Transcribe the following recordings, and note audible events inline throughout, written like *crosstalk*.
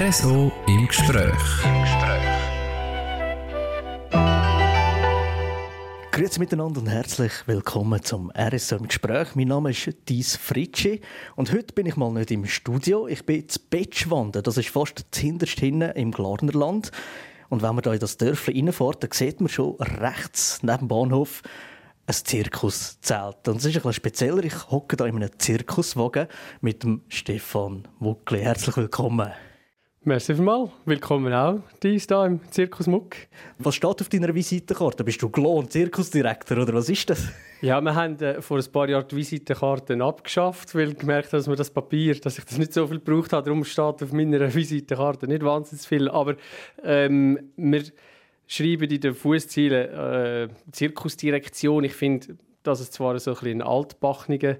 RSO im Gespräch. Grüezi miteinander und herzlich willkommen zum RSO im Gespräch. Mein Name ist Dies Fritschi und heute bin ich mal nicht im Studio. Ich bin zu Betschwanden, das ist fast hinterst hinten im Glarnerland. Und wenn man da in das Dörfli reinfährt, dann sieht man schon rechts neben dem Bahnhof ein Zirkuszelt. Und es ist bisschen spezieller. Ich hocke da in einem Zirkuswagen mit dem Stefan Muckli. Herzlich willkommen. Merci vielmals. Willkommen auch dies hier im Zirkus Muck. Was steht auf deiner Visitenkarte? Bist du Glon, Zirkusdirektor oder was ist das? Ja, wir haben äh, vor ein paar Jahren die Visitenkarten abgeschafft, weil gemerkt haben, dass wir das Papier, dass ich das nicht so viel gebraucht habe. Darum steht auf meiner *laughs* Visitenkarte nicht wahnsinnig viel. Aber ähm, wir schreiben in den Fußzielen äh, Zirkusdirektion. Ich finde, dass es zwar so ein, bisschen altbachniger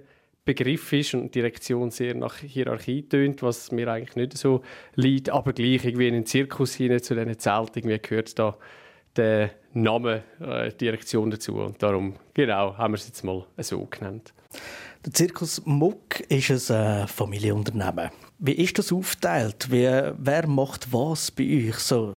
Begriff ist und die Direktion sehr nach Hierarchie tönt, was mir eigentlich nicht so liegt, aber gleich irgendwie in den Zirkus hinein zu diesen Zelten irgendwie gehört da der Name äh, Direktion dazu und darum genau haben wir es jetzt mal so genannt. Der Zirkus Muck ist ein äh, Familienunternehmen. Wie ist das aufgeteilt? Wie, wer macht was bei euch so?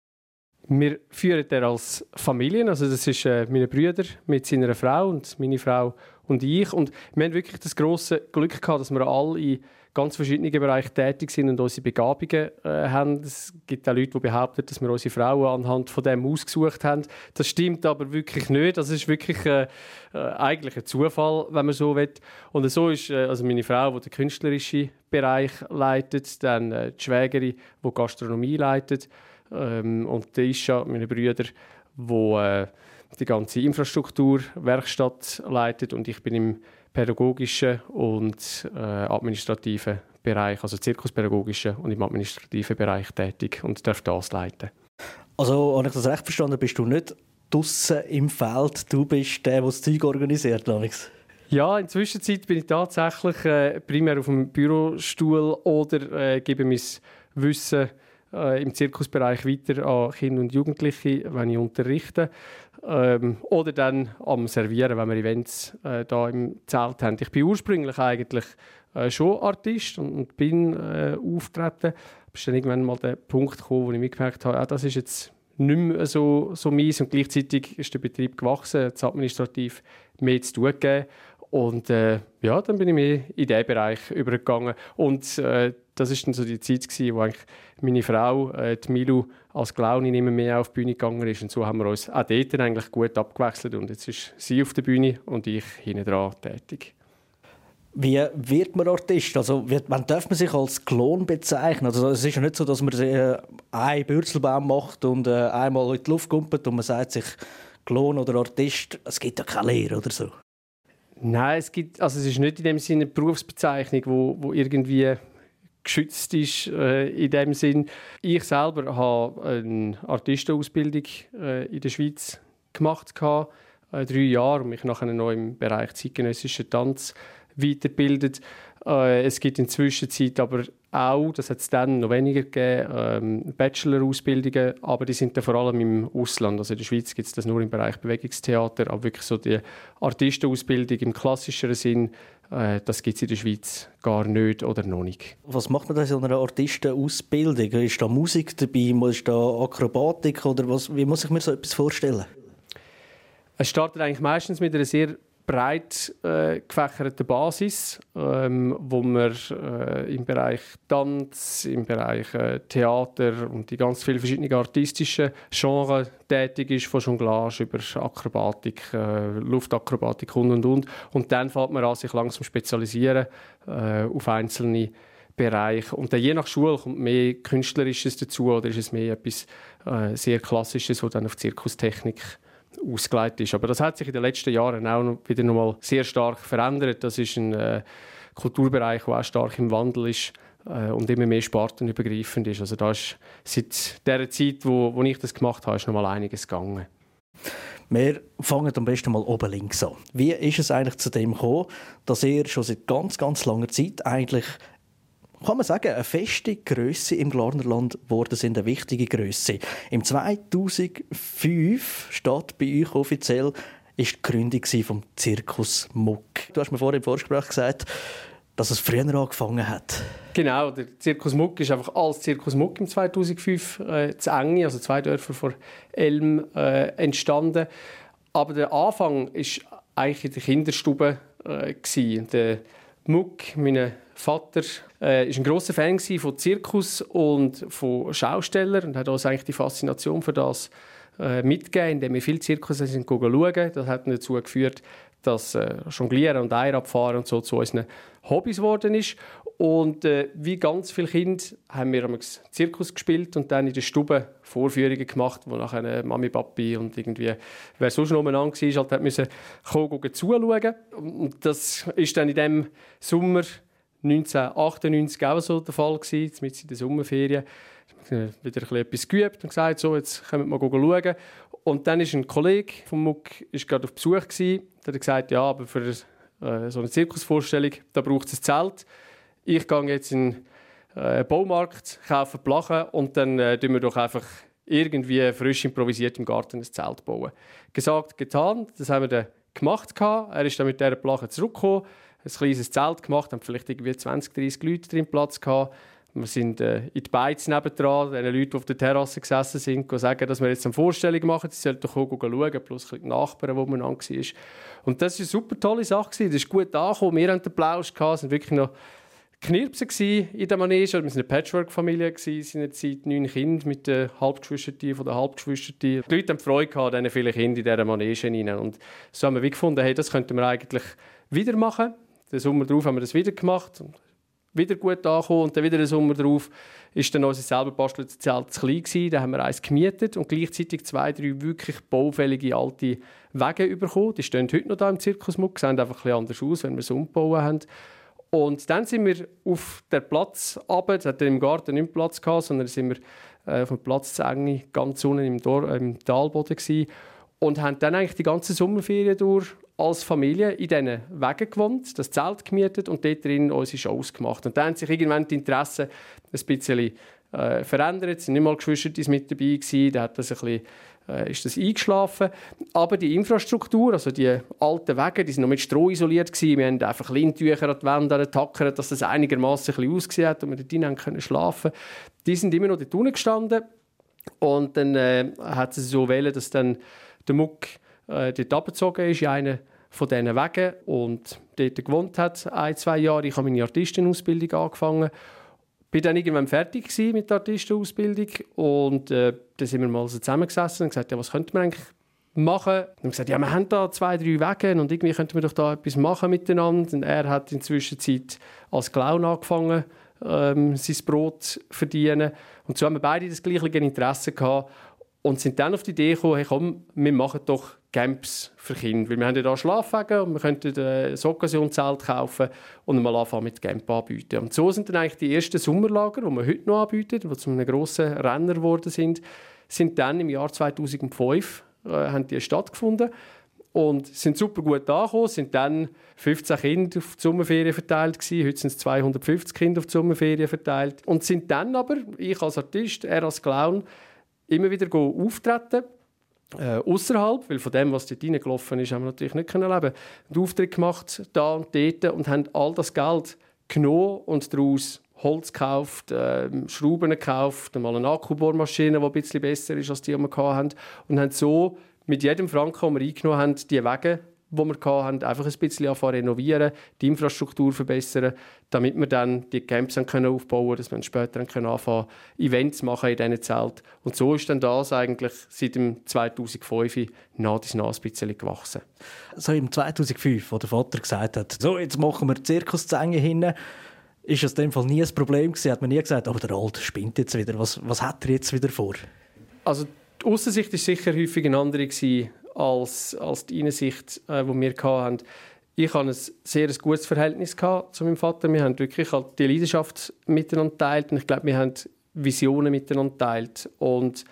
Wir führen den als Familien, also das ist äh, meine Brüder mit seiner Frau und meine Frau und ich und wir haben wirklich das große Glück gehabt, dass wir alle in ganz verschiedenen Bereichen tätig sind und unsere Begabungen äh, haben. Es gibt auch Leute, die behaupten, dass wir unsere Frauen anhand von dem ausgesucht haben. Das stimmt aber wirklich nicht. Das ist wirklich äh, äh, eigentlich ein Zufall, wenn man so will. Und so ist äh, also meine Frau, die den künstlerischen Bereich leitet, dann äh, die Schwägerin, die Gastronomie leitet ähm, und der Isha, meine Brüder, äh, die ganze Infrastruktur, Werkstatt leitet und ich bin im pädagogischen und äh, administrativen Bereich, also zirkuspädagogischen und im administrativen Bereich tätig und darf das leiten. Also, habe ich das recht verstanden, bist du nicht draußen im Feld, du bist der, der das Zeug organisiert, Alex? Ja, in der Zwischenzeit bin ich tatsächlich äh, primär auf dem Bürostuhl oder äh, gebe mein Wissen äh, im Zirkusbereich weiter an Kinder und Jugendliche, wenn ich unterrichte. Ähm, oder dann am Servieren, wenn wir Events äh, da im Zelt haben. Ich bin ursprünglich eigentlich äh, schon Artist und, und bin äh, auftreten. Bis dann irgendwann mal der Punkt gekommen, wo ich mir gemerkt habe, ah, das ist jetzt nicht mehr so, so mies und gleichzeitig ist der Betrieb gewachsen, es administrativ mehr zu tun gegeben. Und äh, ja, dann bin ich mehr in diesen Bereich übergegangen. Und äh, das ist dann so die Zeit gewesen, wo eigentlich meine Frau, äh, die Milu, als Clownin immer mehr auf die Bühne gegangen ist. Und so haben wir uns auch dort eigentlich gut abgewechselt. Und jetzt ist sie auf der Bühne und ich hinten dran tätig. Wie wird man Artist? Also, wann darf man sich als Klon bezeichnen? Also, es ist ja nicht so, dass man äh, einen Bürzelbaum macht und äh, einmal in die Luft kumpelt und man sagt sich Klon oder Artist. Es gibt ja keine Lehre oder so. Nein, es gibt, also es ist nicht in dem Sinne eine Berufsbezeichnung, wo, wo irgendwie geschützt ist äh, in dem Sinn. Ich selber habe eine Artistenausbildung äh, in der Schweiz gemacht, gehabt, äh, drei Jahre und mich nachher noch im Bereich zeitgenössischer Tanz weiterbildet. Äh, es gibt in der Zwischenzeit aber auch, das hat es dann noch weniger gegeben, ähm, Bachelor-Ausbildungen, aber die sind dann vor allem im Ausland. Also in der Schweiz gibt es das nur im Bereich Bewegungstheater, aber wirklich so die Artistenausbildung im klassischeren Sinn, äh, das gibt es in der Schweiz gar nicht oder noch nicht. Was macht man da in so einer Artistenausbildung? Ist da Musik dabei, ist da Akrobatik oder was, wie muss ich mir so etwas vorstellen? Es startet eigentlich meistens mit einer sehr breit äh, gefächerte Basis, ähm, wo man äh, im Bereich Tanz, im Bereich äh, Theater und die ganz vielen verschiedenen artistischen Genres tätig ist, von Jonglage über Akrobatik, äh, Luftakrobatik und und und. Und dann fängt man an, sich langsam spezialisieren äh, auf einzelne Bereiche. Und dann je nach Schule kommt mehr Künstlerisches dazu oder ist es mehr etwas äh, sehr Klassisches, wo dann auf Zirkustechnik ausgelegt ist. Aber das hat sich in den letzten Jahren auch wieder noch mal sehr stark verändert. Das ist ein äh, Kulturbereich, der auch stark im Wandel ist äh, und immer mehr spartenübergreifend ist. Also da ist seit der Zeit, wo, wo ich das gemacht habe, ist noch mal einiges gegangen. Wir fangen am besten mal oben links an. Wie ist es eigentlich zu dem gekommen, dass ihr schon seit ganz, ganz langer Zeit eigentlich kann man sagen, eine feste Größe im Glarnerland geworden sind, eine wichtige Größe. Im 2005 steht bei euch offiziell ist die Gründung vom Zirkus Muck. Du hast mir vorhin im Vorgespräch gesagt, dass es früher angefangen hat. Genau, der Zirkus Muck ist einfach als Zirkus Muck im 2005 äh, zu Enge, also zwei Dörfer vor Elm, äh, entstanden. Aber der Anfang ist eigentlich in der Kinderstube äh, Der Muck, mein Vater, äh, ist ein großer Fan von Zirkus und von Schaustellern und hat uns eigentlich die Faszination für das äh, mitgegeben, indem wir viel Zirkus sind schauen. Das hat dazu geführt, dass äh, Jonglieren und Eierabfahren und so zu unseren Hobbys geworden ist. Und äh, wie ganz viele Kinder haben wir am Zirkus gespielt und dann in der Stube Vorführungen gemacht, wo nachher Mami, Papi und irgendwie, wer sonst noch umeinander war, halt hat müssen kommen, zuschauen. Und das ist dann in dem Sommer 1998 auch so der Fall gewesen, mit in der Sommerferien. Wieder etwas geübt und gesagt, so, jetzt können wir mal schauen. Und dann ist ein Kollege vom MUC ist gerade auf Besuch gewesen, der hat gesagt, ja, aber für äh, so eine Zirkusvorstellung, da braucht es ein Zelt. Ich gehe jetzt in den äh, Baumarkt, kaufe Plachen und dann äh, wir doch einfach irgendwie frisch improvisiert im Garten ein Zelt bauen. Gesagt, getan, das haben wir dann gemacht. Er ist dann mit dieser Plache zurückgekommen, ein kleines Zelt gemacht, haben vielleicht irgendwie 20, 30 Leute drin Platz gehabt. Wir sind äh, in die Beiz nebendran, den Leuten, die auf der Terrasse gesessen sind, sagen, dass wir jetzt eine Vorstellung machen. Sie sollten doch auch schauen, plus die Nachbarn, wo man an war. Und das war eine super tolle Sache. Das ist gut angekommen. Wir hatten den Applaus, gehabt, sind wirklich noch Knirpsen in der Manege. Wir waren eine Patchwork-Familie, seinerzeit neun Kinder mit den Halbgeschwisterten von den Halbgeschwisterten. Die Leute haben Freude gehabt, diese vielen Kinder in dieser Manege rein. Und so haben wir gefunden, hey, das könnten wir eigentlich wieder machen. Den Sommer darauf haben wir das wieder gemacht wieder gut angekommen. Und dann wieder einen Sommer darauf ist dann unser selber basteltes Zelt zu klein gewesen. Da haben wir eins gemietet und gleichzeitig zwei, drei wirklich baufällige alte Wege bekommen. Die stehen heute noch da im Zirkusmuck, sehen einfach ein bisschen anders aus, wenn wir es umgebaut haben. Und dann sind wir auf den Platz runter. Es hatte im Garten nicht Platz gehabt, sondern sind wir äh, auf dem Platz zu Enge, ganz unten im, Dor äh, im Talboden gewesen. Und haben dann eigentlich die ganze Sommerferien durch als Familie in diesen Wegen gewohnt, das Zelt gemietet und dort drin unsere Shows gemacht. Und dann haben sich irgendwann die Interessen ein bisschen äh, verändert. Es waren nicht mal Geschwister mit dabei gewesen. Da hat das ein bisschen, äh, ist das eingeschlafen. Aber die Infrastruktur, also die alten Wege, die sind noch mit Stroh isoliert gewesen. Wir haben einfach Lindtücher an die Wände getackert, dass das einigermaßen ein ausgesehen hat und wir dort hinein können schlafen. Die sind immer noch dort unten gestanden. Und dann äh, hat es so wählen, dass dann der Muck äh, dort abgezogen ist, in einen von diesen Wegen und dort gewohnt hat, ein, zwei Jahre. Ich habe meine Artistenausbildung angefangen. Bin dann irgendwann fertig mit der Artistenausbildung und äh, dann sind wir mal so zusammengesessen und gesagt, ja, was könnte man eigentlich machen? Und haben gesagt, ja, wir haben da zwei, drei Wege und irgendwie könnten wir doch da etwas machen miteinander. Und er hat inzwischen Zeit als Clown angefangen, ähm, sein Brot zu verdienen. Und so haben wir beide das gleiche Interesse gehabt und sind dann auf die Idee gekommen, hey, komm, wir machen doch Camps für Kinder. Weil wir haben ja hier Schlafwagen und wir könnten ein Occasion-Zelt kaufen und mal anfangen mit Camp anbieten. Und so sind dann eigentlich die ersten Sommerlager, die wir heute noch anbieten, die zu einem grossen Renner geworden sind, sind dann im Jahr 2005 äh, haben die stattgefunden und sind super gut angekommen, sind dann 15 Kinder auf die Sommerferien verteilt gewesen. heute sind es 250 Kinder auf die Sommerferien verteilt und sind dann aber, ich als Artist, er als Clown, immer wieder auftreten. Äh, außerhalb, weil von dem, was dort reingelaufen ist, haben wir natürlich nicht können leben. Einen Auftritt gemacht, da und dort, und haben all das Geld genommen und daraus Holz gekauft, äh, Schrauben gekauft, mal eine Akkubohrmaschine, die ein bisschen besser ist als die, die wir hatten. Und haben so mit jedem Franken, den wir eingenommen haben, die Wege die wir hatten, einfach ein bisschen renovieren, die Infrastruktur verbessern, damit wir dann die Camps können aufbauen können, dass wir später können anfangen Events machen in diesen Zelten. Und so ist dann das eigentlich seit dem 2005 nach und nach ein bisschen gewachsen. So im 2005, wo der Vater gesagt hat, so, jetzt machen wir Zirkuszänge hin, ist das in dem Fall nie ein Problem gewesen? Hat man nie gesagt, aber der Alte spinnt jetzt wieder. Was, was hat er jetzt wieder vor? Also die Aussicht war sicher häufig eine andere gewesen, als, als die Einsicht, äh, die wir hatten. Ich hatte ein sehr gutes Verhältnis zu meinem Vater. Wir haben wirklich halt die Leidenschaft miteinander geteilt und ich glaube, wir haben Visionen miteinander geteilt. Und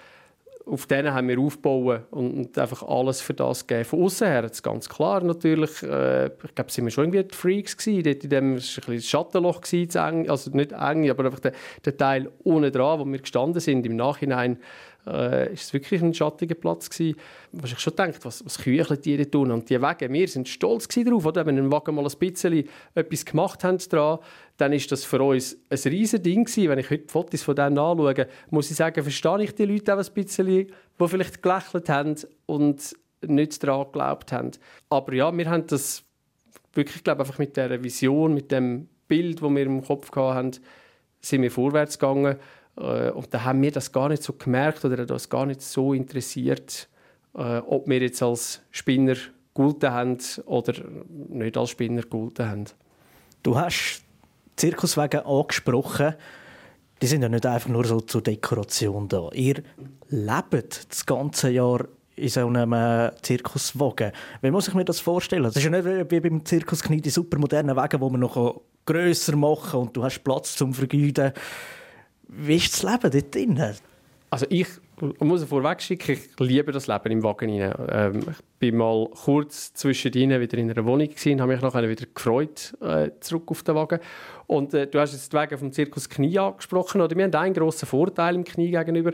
auf denen haben wir aufgebaut und, einfach alles für das gegeben. Von außen her ist ganz klar natürlich, äh, ich glaube, sind wir schon irgendwie die Freaks gewesen. Dort in dem war ein Schattenloch gewesen, also nicht eng, aber einfach der, der Teil ohne dran, wo wir gestanden sind. Im Nachhinein äh, ist es wirklich ein schattiger Platz gewesen. Was ich schon gedacht, was, was küchelt die tun und die Wege, wir sind stolz darauf, oder? wenn im Wagen mal ein bisschen etwas gemacht haben daran, dann ist das für uns ein riesen Ding gewesen. Wenn ich heute die Fotos von denen anschaue, muss ich sagen, verstehe ich die Leute auch ein bisschen, die vielleicht gelächelt haben und nicht daran geglaubt haben. Aber ja, wir haben das wirklich, glaube einfach mit der Vision, mit dem Bild, das wir im Kopf hatten, sind wir vorwärts gegangen. Äh, und da haben wir das gar nicht so gemerkt oder das gar nicht so interessiert, äh, ob wir jetzt als Spinner Gulden haben oder nicht als Spinner Gulden haben. Du hast Zirkuswege angesprochen. Die sind ja nicht einfach nur so zur Dekoration da. Ihr lebt das ganze Jahr in so einem äh, Zirkuswagen. Wie muss ich mir das vorstellen? Das ist ja nicht wie beim Zirkusknie die super modernen Wagen, wo man noch grösser machen kann und du hast Platz zum Vergeuden. Wie ist das Leben dort drin? Also ich muss vorweg schicken, ich liebe das Leben im Wagen. Ähm, ich war mal kurz zwischendrin wieder in einer Wohnung und habe mich nachher wieder gefreut äh, zurück auf den Wagen. Und äh, du hast jetzt die Wege vom Zirkus Knie angesprochen. Oder wir haben einen grossen Vorteil im Knie gegenüber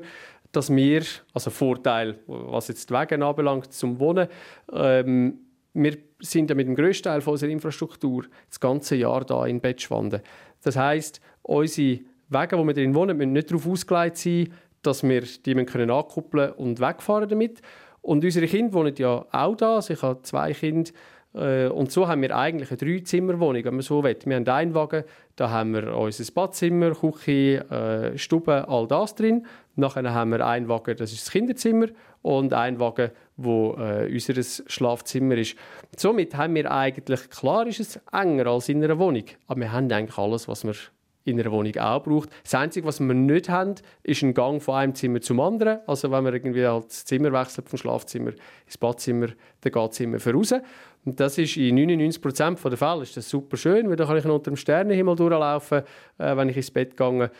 dass wir, also Vorteil, was jetzt die Wege anbelangt, zum Wohnen, ähm, wir sind ja mit dem grössten Teil unserer Infrastruktur das ganze Jahr da in Bettschwanden. Das heißt, unsere Wege, wo wir drin wohnen, müssen nicht darauf ausgelegt sein, dass wir die können ankuppeln und wegfahren damit. Und unsere Kinder wohnen ja auch da. Also ich habe zwei Kinder. Äh, und so haben wir eigentlich eine Dreizimmerwohnung, wenn man so will. Wir haben einen Wagen, da haben wir unser Badzimmer, Küche, äh, Stube, all das drin. Nachher haben wir einen Wagen, das ist das Kinderzimmer, und einen Wagen, wo äh, unser Schlafzimmer ist. Somit haben wir eigentlich, klar ist es enger als in einer Wohnung, aber wir haben eigentlich alles, was wir in einer Wohnung auch braucht. Das Einzige, was wir nicht haben, ist ein Gang von einem Zimmer zum anderen. Also wenn man irgendwie halt das Zimmer wechselt, vom Schlafzimmer ins Badzimmer, dann geht das Zimmer voraus. Und das ist in 99% der Fälle ist das super schön, weil dann kann ich unter dem Sternenhimmel durchlaufen, äh, wenn ich ins Bett gehe.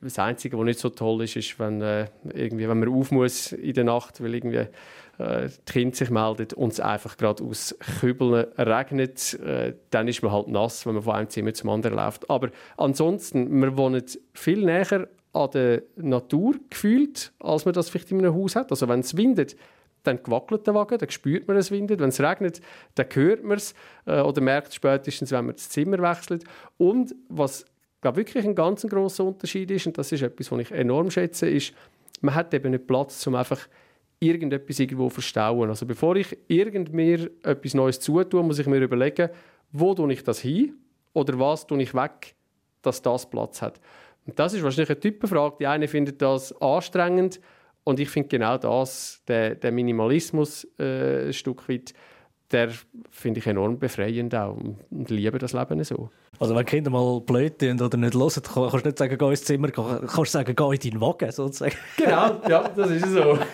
Das Einzige, was nicht so toll ist, ist, wenn, äh, irgendwie, wenn man auf muss in der Nacht, weil irgendwie äh, die Kinder sich meldet und es einfach gerade aus Kübeln regnet, äh, dann ist man halt nass, wenn man von einem Zimmer zum anderen läuft. Aber ansonsten, wir wohnen viel näher an der Natur gefühlt, als man das vielleicht in einem Haus hat. Also wenn es windet, dann wackelt der Wagen, dann spürt man es windet. Wenn es regnet, dann hört man es äh, oder merkt spätestens, wenn man das Zimmer wechselt. Und was glaube wirklich ein ganz großer Unterschied ist, und das ist etwas, was ich enorm schätze, ist, man hat eben nicht Platz, um einfach irgendetwas irgendwo zu verstauen. Also bevor ich irgend mir etwas Neues zutue, muss ich mir überlegen, wo tue ich das hin oder was tue ich weg, dass das Platz hat. Und das ist wahrscheinlich eine Typenfrage. Die eine findet das anstrengend und ich finde genau das, der, der Minimalismus äh, ein Stück weit, der finde ich enorm befreiend auch und liebe das Leben so. Also wenn Kinder mal blöd sind oder nicht hören, kannst du nicht sagen, geh ins Zimmer, kannst du sagen, geh in deinen Wagen, sozusagen. *laughs* Genau, ja, das ist so. *laughs*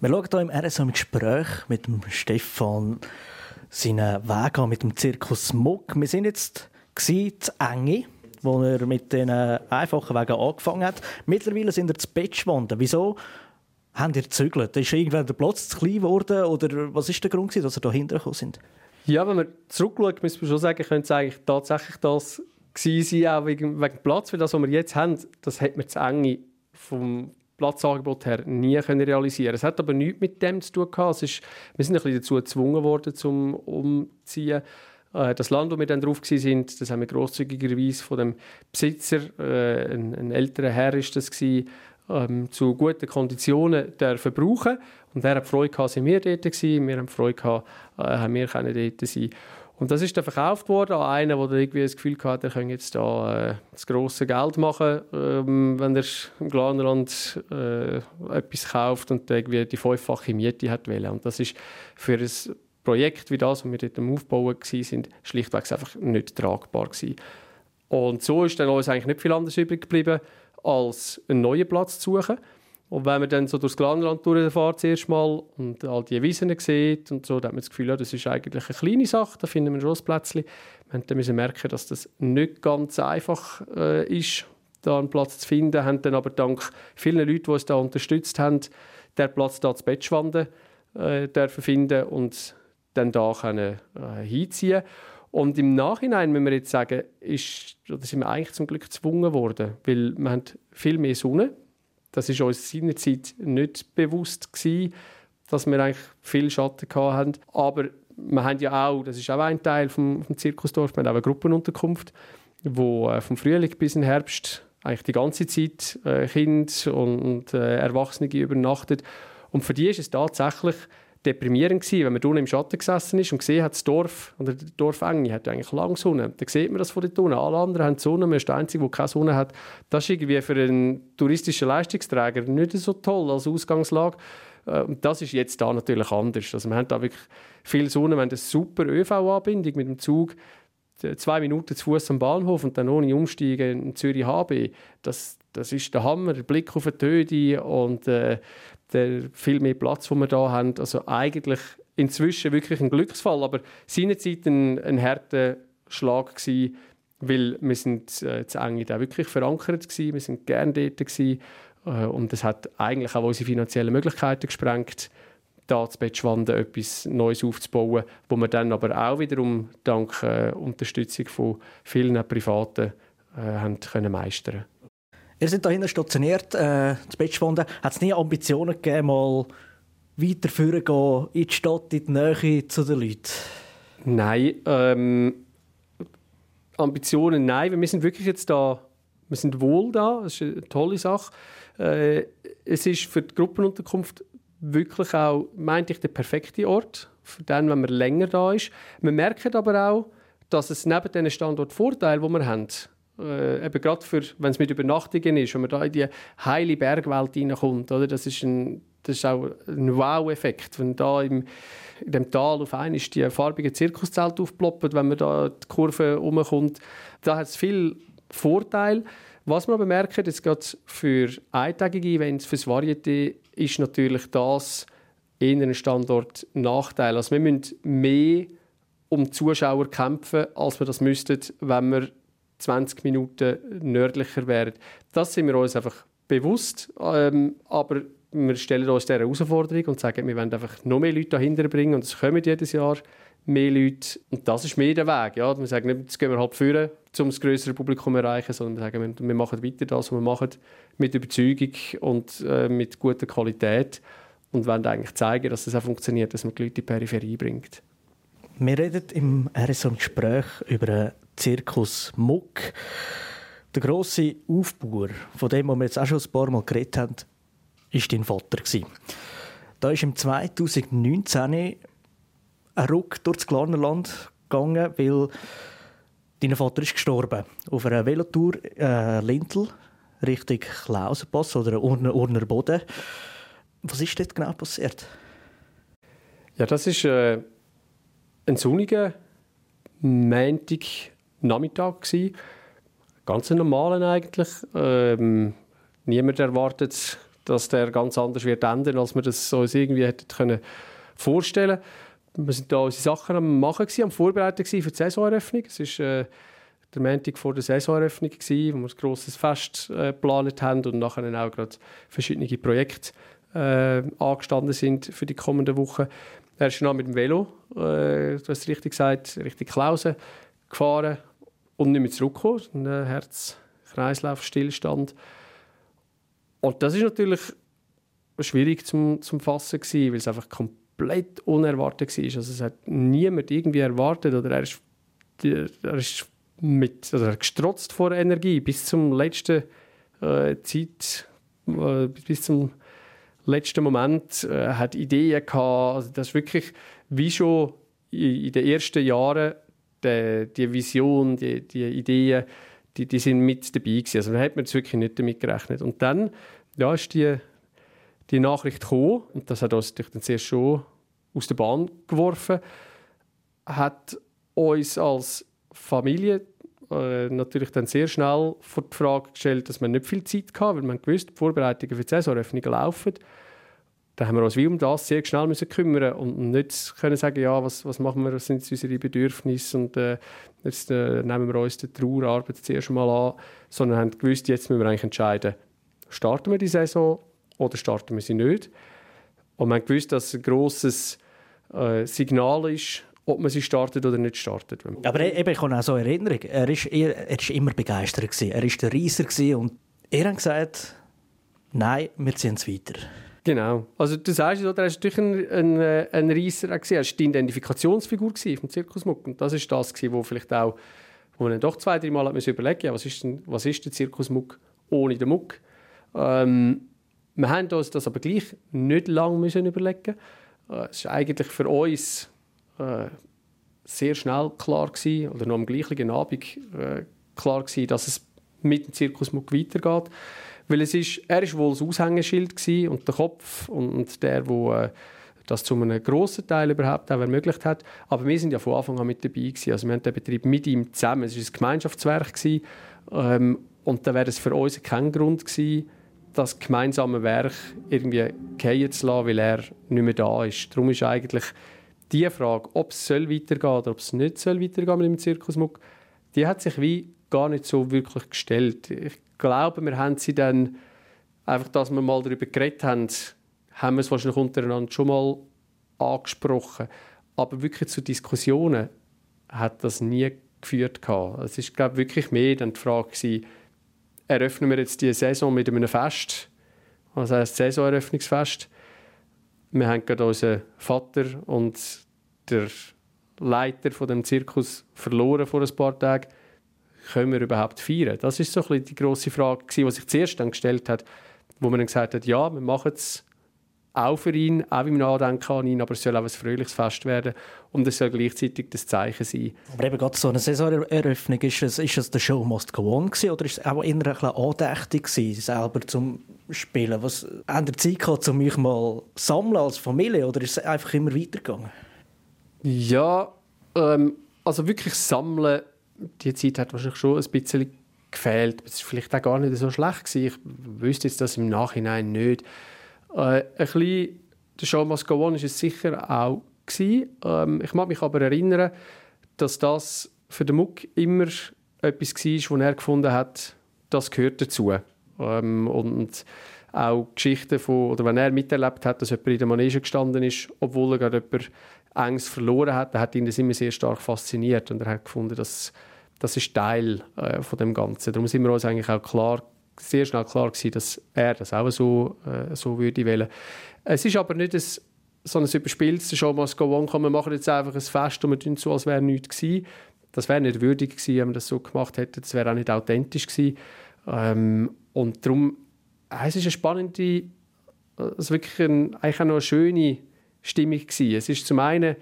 Wir schauen hier im RSO im Gespräch mit dem Stefan seinen Weg an mit dem Zirkus Muck. Wir sind jetzt zu Enge, wo er mit den einfachen Wegen angefangen hat. Mittlerweile sind wir zu Bettschwanden. Wieso haben ihr gezügelt? Ist irgendwann der Platz zu klein geworden oder was ist der Grund, dass ihr da hintergekommen sind? Ja, wenn man zurückschauen, müssen wir schon sagen, könnte es eigentlich tatsächlich das gewesen sein, auch wegen, wegen Platz. Weil das, was wir jetzt haben, das hat man zu enge vom Platzangebot her nie können realisieren Es hat aber nichts mit dem zu tun gehabt. Es ist, wir sind ein bisschen dazu gezwungen worden, zum umziehen. Äh, das Land, wo wir dann drauf sind, das haben wir grosszügigerweise von dem Besitzer, äh, ein, ein älterer Herr ist das gewesen, ähm, zu guten Konditionen dürfen brauchen. Und er hat Freude gehabt, sind wir dort gewesen. Wir haben Freude gehabt, äh, haben wir können dort sein. Und das ist dann verkauft worden an einen, der irgendwie das Gefühl hatte, er könnte jetzt da äh, das grosse Geld machen, ähm, wenn er im Glanerland äh, etwas kauft und irgendwie die fünffache Miete hat wollen. Und das ist für ein Projekt wie das, das wir dort am Aufbauen waren, schlichtweg einfach nicht tragbar gewesen. Und so ist dann uns eigentlich nicht viel anderes übrig geblieben, als einen neuen Platz zu suchen. Und wenn man dann so durchs Glanland durchfährt, zuerst mal und all die Wiesen sieht und so, dann hat man das Gefühl, ja, das ist eigentlich eine kleine Sache, da finden wir schon ein Plätzchen. Wir müssen merken, dass das nicht ganz einfach äh, ist, da einen Platz zu finden, Wir haben dann aber dank vielen Leuten, die uns da unterstützt haben, der Platz da zu Bettschwanden äh, finden und dann da können, äh, hinziehen Und im Nachhinein müssen wir jetzt sagen, ist, oder sind wir eigentlich zum Glück gezwungen worden, weil wir haben viel mehr Sonne. Das ist uns seinerzeit nicht bewusst gewesen, dass wir eigentlich viel Schatten hatten. Aber wir haben ja auch, das ist auch ein Teil vom, vom Zirkusdorf, wir haben auch eine Gruppenunterkunft, wo äh, vom Frühling bis in Herbst eigentlich die ganze Zeit äh, Kinder und, und äh, Erwachsene übernachtet. Und für die ist es tatsächlich deprimierend gewesen, wenn man unten im Schatten gesessen ist und gesehen hat, das Dorf, oder die Dorfenge hat eigentlich lange Sonne. Dann sieht man das von dort unten. Alle anderen haben Sonne, man ist der Einzige, der keine Sonne hat. Das ist irgendwie für einen touristischen Leistungsträger nicht so toll als Ausgangslage. Äh, und das ist jetzt da natürlich anders. Also wir haben da wirklich viel Sonne, wir haben eine super ÖV-Anbindung mit dem Zug zwei Minuten zu Fuß am Bahnhof und dann ohne Umsteigen in Zürich HB. Das, das ist der Hammer, der Blick auf die Töde und äh, der viel mehr Platz, den wir da haben. Also eigentlich inzwischen wirklich ein Glücksfall, aber seinerzeit ein, ein harter Schlag gewesen, weil wir sind äh, eng wirklich verankert gewesen, wir sind gerne dort gewesen, äh, und das hat eigentlich auch unsere finanziellen Möglichkeiten gesprengt da zu Bettschwanden etwas Neues aufzubauen, wo wir dann aber auch wiederum dank äh, Unterstützung von vielen Privaten äh, haben können meistern Ihr seid hier stationiert, äh, zu Bettschwanden. Hat es nie Ambitionen gegeben, mal weiter gehen in die Stadt, in die Nähe zu den Leuten? Nein, ähm, Ambitionen nein. Wir sind wirklich jetzt da, wir sind wohl da, das ist eine tolle Sache. Äh, es ist für die Gruppenunterkunft wirklich auch, meinte ich, der perfekte Ort, für den, wenn man länger da ist. Wir merken aber auch, dass es neben diesen Standortvorteilen, die wir haben, äh, eben gerade für, wenn es mit Übernachtungen ist, wenn man da in die heile Bergwelt hineinkommt, oder? Das, ist ein, das ist auch ein Wow-Effekt, wenn da im, in dem Tal auf einmal die farbigen Zirkuszelte aufploppen, wenn man da die Kurve umkommt. Da hat es viel Vorteile. Was wir aber merken, jetzt gerade für eintägige Events, für das Varieté, ist natürlich das in einem Standort Nachteil. Also wir müssen mehr um Zuschauer kämpfen, als wir das müssten, wenn wir 20 Minuten nördlicher wären. Das sind wir uns einfach bewusst, ähm, aber wir stellen uns dieser Herausforderung und sagen, wir wollen einfach noch mehr Leute dahinter bringen und es kommen jedes Jahr mehr Leute. Und das ist mehr der Weg. Ja. Wir sagen nicht, jetzt gehen wir halt führen, um das größere Publikum zu erreichen, sondern wir sagen, wir machen weiter das, was wir machen, mit Überzeugung und äh, mit guter Qualität und wollen eigentlich zeigen, dass es das auch funktioniert, dass man die Leute in die Peripherie bringt. Wir reden im RSO Gespräch über Zirkus Muck. Der grosse Aufbauer, von dem wir jetzt auch schon ein paar Mal geredet haben, war dein Vater. Da ist im 2019 ein Ruck durch das Glarnerland gegangen, weil dein Vater ist gestorben auf einer Velotour äh, Lintel Richtung Klausenpass oder Urner, Urner Boden. Was ist dort genau passiert? Ja, das ist äh, ein sonniger Montag Nachmittag gsi. Ganz normaler eigentlich. Ähm, niemand erwartet, dass der ganz anders wird enden, als wir das uns irgendwie hätten können vorstellen. Wir waren da unsere Sachen am machen am Vorbereiten für die Saisoneröffnung. Es ist äh, der Montag vor der Saisoneröffnung gewesen, wo wir ein grosses Fest äh, geplant haben und nachher auch gerade verschiedene Projekte äh, angestanden sind für die kommenden Wochen. Er ist dann mit dem Velo, äh, du hast es richtig gesagt, Richtung Klausen gefahren und nicht mehr zurückgekommen. Ein Herz-Kreislauf-Stillstand. Und das ist natürlich schwierig zum, zum Fassen gewesen, weil es einfach komplett unerwartet war. Also es hat niemand irgendwie erwartet oder er ist, er ist mit, also er gestrotzt vor Energie bis zum letzten äh, Zeit, äh, bis zum letzten Moment äh, hat Ideen gehabt. Also das ist wirklich wie schon in, in den ersten Jahren die, die Vision, die, die Ideen, die, die sind mit dabei gewesen. Also da hat man wirklich nicht damit gerechnet. Und dann ja, ist die, die Nachricht gekommen und das hat uns natürlich dann zuerst schon aus der Bahn geworfen, hat uns als Familie äh, natürlich dann sehr schnell vor die Frage gestellt, dass man nicht viel Zeit hatte, weil man gewusst, die Vorbereitungen für die Saisoneröffnung laufen. Da haben wir uns wie um das sehr schnell müssen kümmern und nicht können sagen, ja, was, was machen wir, was sind unsere Bedürfnisse und äh, jetzt äh, nehmen wir uns die Trauerarbeit zuerst mal an, sondern haben gewusst, jetzt müssen wir eigentlich entscheiden, starten wir die Saison oder starten wir sie nicht. Und man gewusst, dass ein grosses äh, Signal ist ob man sie startet oder nicht startet. Aber eben, ich habe auch so Erinnerung, er ist, er, er immer begeistert gewesen. Er war der Reiser und er hat gesagt, nein, wir ziehen es weiter. Genau. Also du sagst, er war natürlich ein, ein, ein Reisser. Er war die Identifikationsfigur vom Zirkusmuck. Und das ist das, wo vielleicht auch, wo man doch zwei, drei Mal hat überlegen ja, was ist, denn, was ist der Zirkusmuck ohne den Muck? Ähm, wir haben uns das aber gleich nicht lange müssen überlegen. Äh, es ist eigentlich für uns äh, sehr schnell klar gewesen, oder noch am gleichen Abend äh, klar gewesen, dass es mit dem Zirkusmuck weitergeht. Weil es ist, er war wohl das Aushängeschild und der Kopf und, der, der äh, das zu einem grossen Teil überhaupt auch ermöglicht hat. Aber wir sind ja von Anfang an mit dabei gewesen. Also wir haben den Betrieb mit ihm zusammen. Es war ein Gemeinschaftswerk gewesen, ähm, und da wäre es für uns kein Grund gewesen, das gemeinsame Werk irgendwie gehen zu lassen, weil er nicht mehr da ist. Darum ist eigentlich die Frage, ob es soll weitergehen oder ob es nicht soll weitergehen mit dem Zirkusmuck, die hat sich wie gar nicht so wirklich gestellt. Ich glaube, wir haben sie dann einfach, dass wir mal darüber geredet haben, haben wir es wahrscheinlich untereinander schon mal angesprochen. Aber wirklich zu Diskussionen hat das nie geführt. Es ist, glaube ich, wirklich mehr dann die Frage gewesen, eröffnen wir jetzt die Saison mit einem Fest, also ein Saisoneröffnungsfest. Wir haben gerade unseren Vater und der Leiter von dem Zirkus verloren vor ein paar Tagen können wir überhaupt feiern? Das ist so ein bisschen die grosse Frage, die sich zuerst dann gestellt hat, wo man dann gesagt hat, ja, wir machen es auch für ihn, auch im Nachdenken an ihn, aber es soll auch ein fröhliches Fest werden und es soll gleichzeitig das Zeichen sein. Aber eben gerade so eine Saisoneröffnung, ist es, ist es der Show Must Go On gewesen, oder ist es auch eher ein bisschen andächtig gewesen, selber zum Spielen? Was, haben ihr Zeit gehabt, um euch mal sammeln als Familie oder ist es einfach immer weitergegangen? Ja, ähm, also wirklich sammeln die Zeit hat wahrscheinlich schon ein bisschen gefehlt. Es war vielleicht auch gar nicht so schlecht. Gewesen. Ich wüsste jetzt das im Nachhinein nicht. Äh, ein bisschen der Show Must Go On war es sicher auch. Ähm, ich mag mich aber erinnern, dass das für den Muck immer etwas war, wo er gefunden hat, das gehört dazu. Ähm, und auch Geschichten von, oder wenn er miterlebt hat, dass jemand in der Manege gestanden ist, obwohl er gerade jemand Angst verloren hat, hat ihn das immer sehr stark fasziniert und er hat gefunden, dass das ist Teil äh, von dem Ganzen. Darum sind wir uns eigentlich auch klar, sehr schnell klar gewesen, dass er das auch so, äh, so würde wählen. Es ist aber nicht ein, so ein überspieltes «Show must go on», komm, wir machen jetzt einfach ein Fest und wir tun so, als wäre nichts gewesen. Das wäre nicht würdig gewesen, wenn wir das so gemacht hätten. Das wäre auch nicht authentisch gewesen. Ähm, und darum, äh, es ist eine spannende, also wirklich ein, eigentlich auch noch eine schöne Stimmung gewesen. Es ist zum einen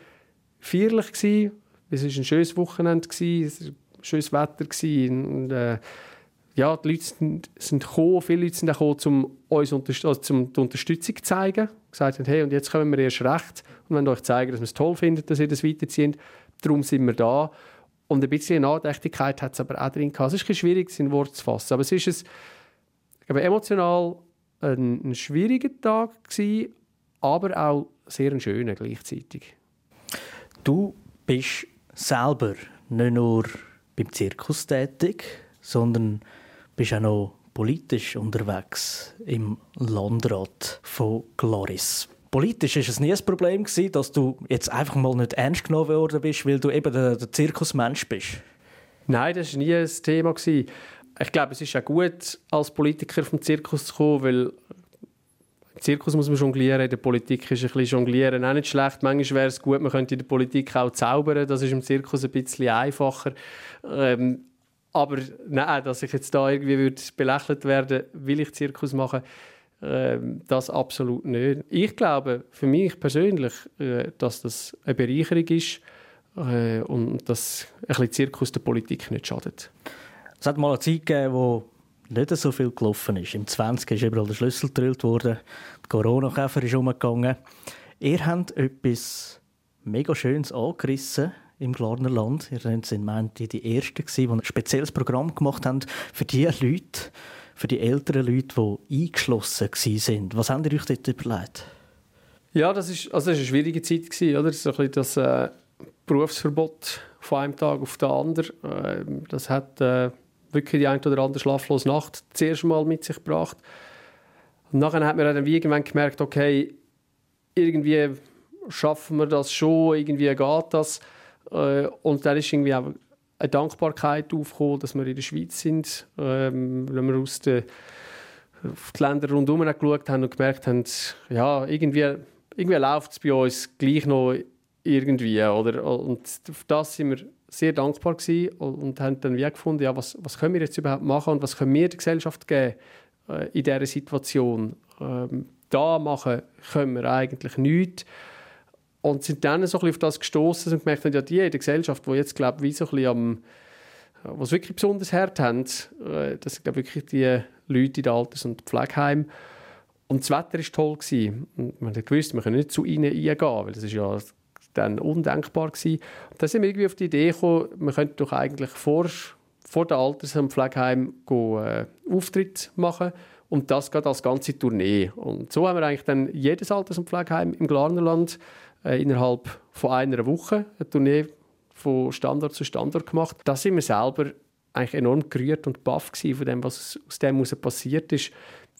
feierlich gewesen, es war ein schönes Wochenende gewesen, schönes Wetter und äh, ja, die Leute sind, sind gekommen, viele Leute sind gekommen, um uns unter, also zum die Unterstützung zu zeigen. Gesagt haben, hey, und jetzt kommen wir erst recht und wollen euch zeigen, dass wir es toll finden, dass ihr das weiterzieht. Darum sind wir da. Und ein bisschen Nachdenklichkeit hat es aber auch drin gehabt. Es ist schwierig, in Wort zu fassen, aber es ist ein, aber emotional ein, ein schwieriger Tag gewesen, aber auch sehr ein schöner gleichzeitig. Du bist selber nicht nur beim Zirkus tätig, sondern bist auch noch politisch unterwegs im Landrat von Gloris. Politisch war es nie ein Problem, dass du jetzt einfach mal nicht ernst genommen worden bist, weil du eben der, der Zirkusmensch bist. Nein, das war nie ein Thema. Ich glaube, es ist auch gut, als Politiker vom Zirkus zu kommen, weil Zirkus muss man jonglieren, in der Politik ist ein bisschen jonglieren auch nicht schlecht. Manchmal wäre es gut, man könnte in der Politik auch zaubern, das ist im Zirkus ein bisschen einfacher. Ähm, aber nein, dass ich jetzt da irgendwie würde belächelt werden, will ich Zirkus machen, ähm, das absolut nicht. Ich glaube, für mich persönlich, äh, dass das eine Bereicherung ist äh, und dass ein bisschen Zirkus der Politik nicht schadet. Es hat mal eine Zeit gegeben, wo nicht so viel gelaufen ist. Im 20. ist überall der Schlüssel gedrillt worden, der Corona-Käfer ist umgegangen. Ihr habt etwas mega Schönes angerissen im Glarner Land. Ihr seid die Ersten die ein spezielles Programm gemacht haben für die Leute, für die älteren Leute, die eingeschlossen waren. Was habt ihr euch dort überlegt? Ja, das also war eine schwierige Zeit. Gewesen, oder? Das, ist das äh, Berufsverbot von einem Tag auf den anderen. Äh, das hat... Äh wirklich die ein oder andere schlaflose Nacht zuerst mal mit sich gebracht. Und nachher hat man dann irgendwann gemerkt, okay, irgendwie schaffen wir das schon, irgendwie geht das. Äh, und dann ist irgendwie auch eine Dankbarkeit aufgekommen, dass wir in der Schweiz sind. Ähm, wenn wir aus den auf die Länder rundherum geschaut haben und gemerkt haben, ja, irgendwie, irgendwie läuft es bei uns gleich noch irgendwie. Oder? Und auf das sind wir sehr dankbar gewesen und haben dann wie gefunden, ja, was, was können wir jetzt überhaupt machen und was können wir der Gesellschaft geben äh, in dieser Situation. Ähm, da machen können wir eigentlich nichts. Und sind dann so ein bisschen auf das gestoßen und gemerkt haben, ja, die in der Gesellschaft, die jetzt, glaube wie so ein bisschen am, was wirklich besonders hart haben, äh, das sind, wirklich die Leute in den Alters- und Pflegeheimen. Und das Wetter war toll. Gewesen. Und man hat gewusst, wir können nicht zu ihnen eingehen, weil das ist ja dann undenkbar gewesen. Dann sind wir irgendwie auf die Idee gekommen, wir könnten doch eigentlich vor, vor dem Alters- und Pflegeheim go, äh, Auftritt machen und das geht als ganze Tournee. Und so haben wir eigentlich dann jedes Alters- und Pflegeheim im Glarnerland äh, innerhalb von einer Woche eine Tournee von Standort zu Standort gemacht. Da sind wir selber eigentlich enorm gerührt und baff von dem, was aus dem heraus passiert ist.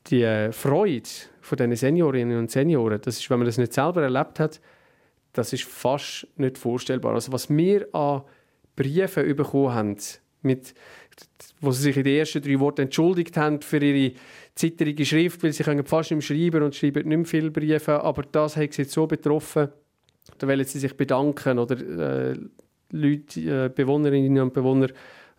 Die äh, Freude von diesen Seniorinnen und Senioren, das ist, wenn man das nicht selber erlebt hat, das ist fast nicht vorstellbar. Also was wir an Briefen bekommen haben, mit, wo sie sich in den ersten drei Worten entschuldigt haben für ihre zitterige Schrift, weil sie können fast mehr schreiben und schreiben nicht mehr viele Briefe, aber das hat sie jetzt so betroffen, da wollen sie sich bedanken oder äh, Leute, äh, Bewohnerinnen und Bewohner,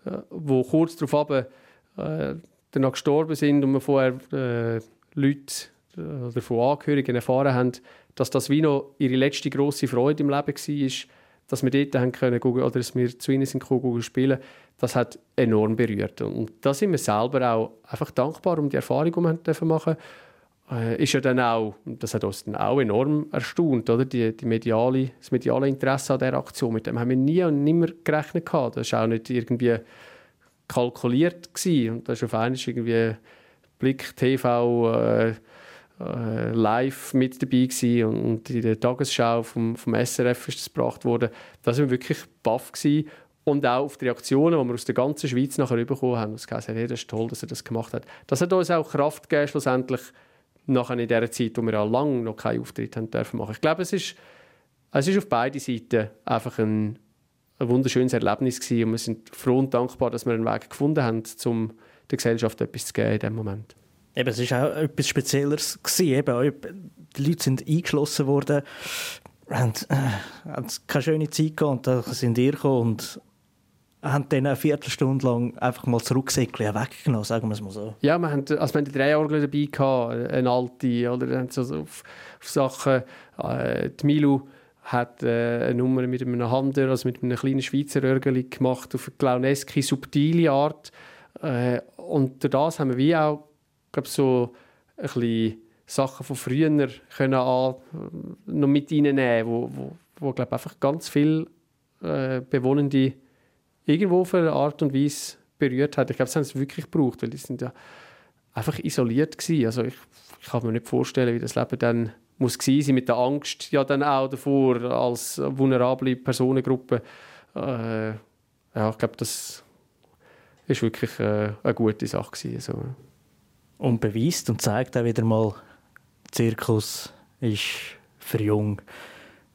äh, wo kurz darauf äh, danach gestorben sind und wir vorher äh, Leute äh, oder von Angehörigen erfahren haben, dass das wie noch ihre letzte große Freude im Leben war, dass wir dort haben können oder dass wir zu ihnen sind gekommen, spielen, das hat enorm berührt. Und da sind wir selber auch einfach dankbar um die Erfahrung, die wir machen äh, ist ja dann auch, das hat uns dann auch enorm erstaunt, oder? Die, die mediale, das mediale Interesse an dieser Aktion. Mit dem haben wir nie und nimmer gerechnet. Gehabt. Das war auch nicht irgendwie kalkuliert. Gewesen. Und das ist auf einmal irgendwie Blick TV äh, äh, live mit dabei gewesen und, in der Tagesschau vom, vom SRF ist das gebracht worden. Da sind wir wirklich baff gewesen. Und auch auf die Reaktionen, die wir aus der ganzen Schweiz nachher bekommen haben. Das gesagt, hey, das ist toll, dass er das gemacht hat. Das hat uns auch Kraft gegeben, schlussendlich nachher in der Zeit, wo wir ja lange noch keinen Auftritt haben dürfen machen. Ich glaube, es ist, es ist auf beiden Seiten einfach ein, ein wunderschönes Erlebnis gewesen und wir sind froh und dankbar, dass wir einen Weg gefunden haben, um der Gesellschaft etwas zu geben in diesem Moment. Eben, es war auch etwas Spezielleres. Eben, die Leute sind eingeschlossen worden, haben, äh, haben keine schöne Zeit gehabt und dann sind ihr gekommen und haben dann eine Viertelstunde lang einfach mal zurücksäckeln weggenommen, sagen wir es mal so. Ja, wir hatten, also wir hatten drei Orgel dabei, gehabt, eine alte, oder so auf, auf Sachen, äh, die Milu hat äh, eine Nummer mit einem Hander, also mit einem kleinen Schweizer Örgeli gemacht, auf eine clowneske, subtile Art. Äh, und das haben wir wie auch glaube, so ein bisschen Sachen von früher können an, noch mit reinnehmen, wo, wo, wo glaube einfach ganz viele äh, Bewohnende irgendwo auf eine Art und Weise berührt hat. Ich glaube, das haben sie wirklich gebraucht, weil die sind ja einfach isoliert gewesen. Also ich, ich kann mir nicht vorstellen, wie das Leben dann muss gewesen sein mit der Angst ja dann auch davor als vulnerable Personengruppe. Äh, ja, ich glaube, das ist wirklich äh, eine gute Sache gewesen. Also und beweist und zeigt auch wieder mal, Zirkus ist für jung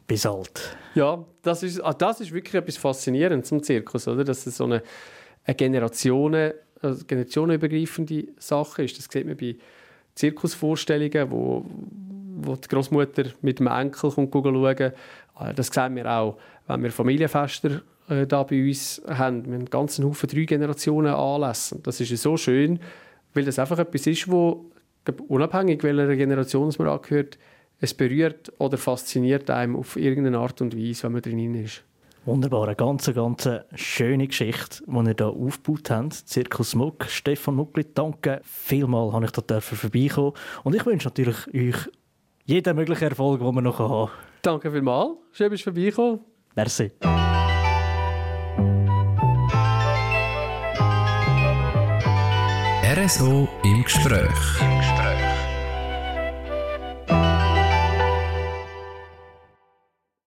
bis alt. Ja, das ist, ah, das ist wirklich etwas Faszinierendes zum Zirkus, oder? dass es so eine, eine Generationen, also generationenübergreifende Sache ist. Das sieht man bei Zirkusvorstellungen, wo, wo die Großmutter mit dem Enkel schauen. Ah, das sehen wir auch, wenn wir Familienfester äh, da bei uns haben. Wir haben einen ganzen Haufen drei Generationen Anlässe. Das ist so schön, weil das einfach etwas ist, wo unabhängig welcher Generation man angehört, es berührt oder fasziniert einem auf irgendeine Art und Weise, wenn man drin ist. Wunderbar, eine ganz, ganz schöne Geschichte, die ihr hier aufgebaut habt. Zirkus Muck, Stefan Muckli, danke vielmals, dass ich da vorbeikommen Und ich wünsche natürlich euch jeden möglichen Erfolg, den wir noch haben Danke vielmals, schön, dass du vorbeigekommen. Merci. RSO im Gespräch.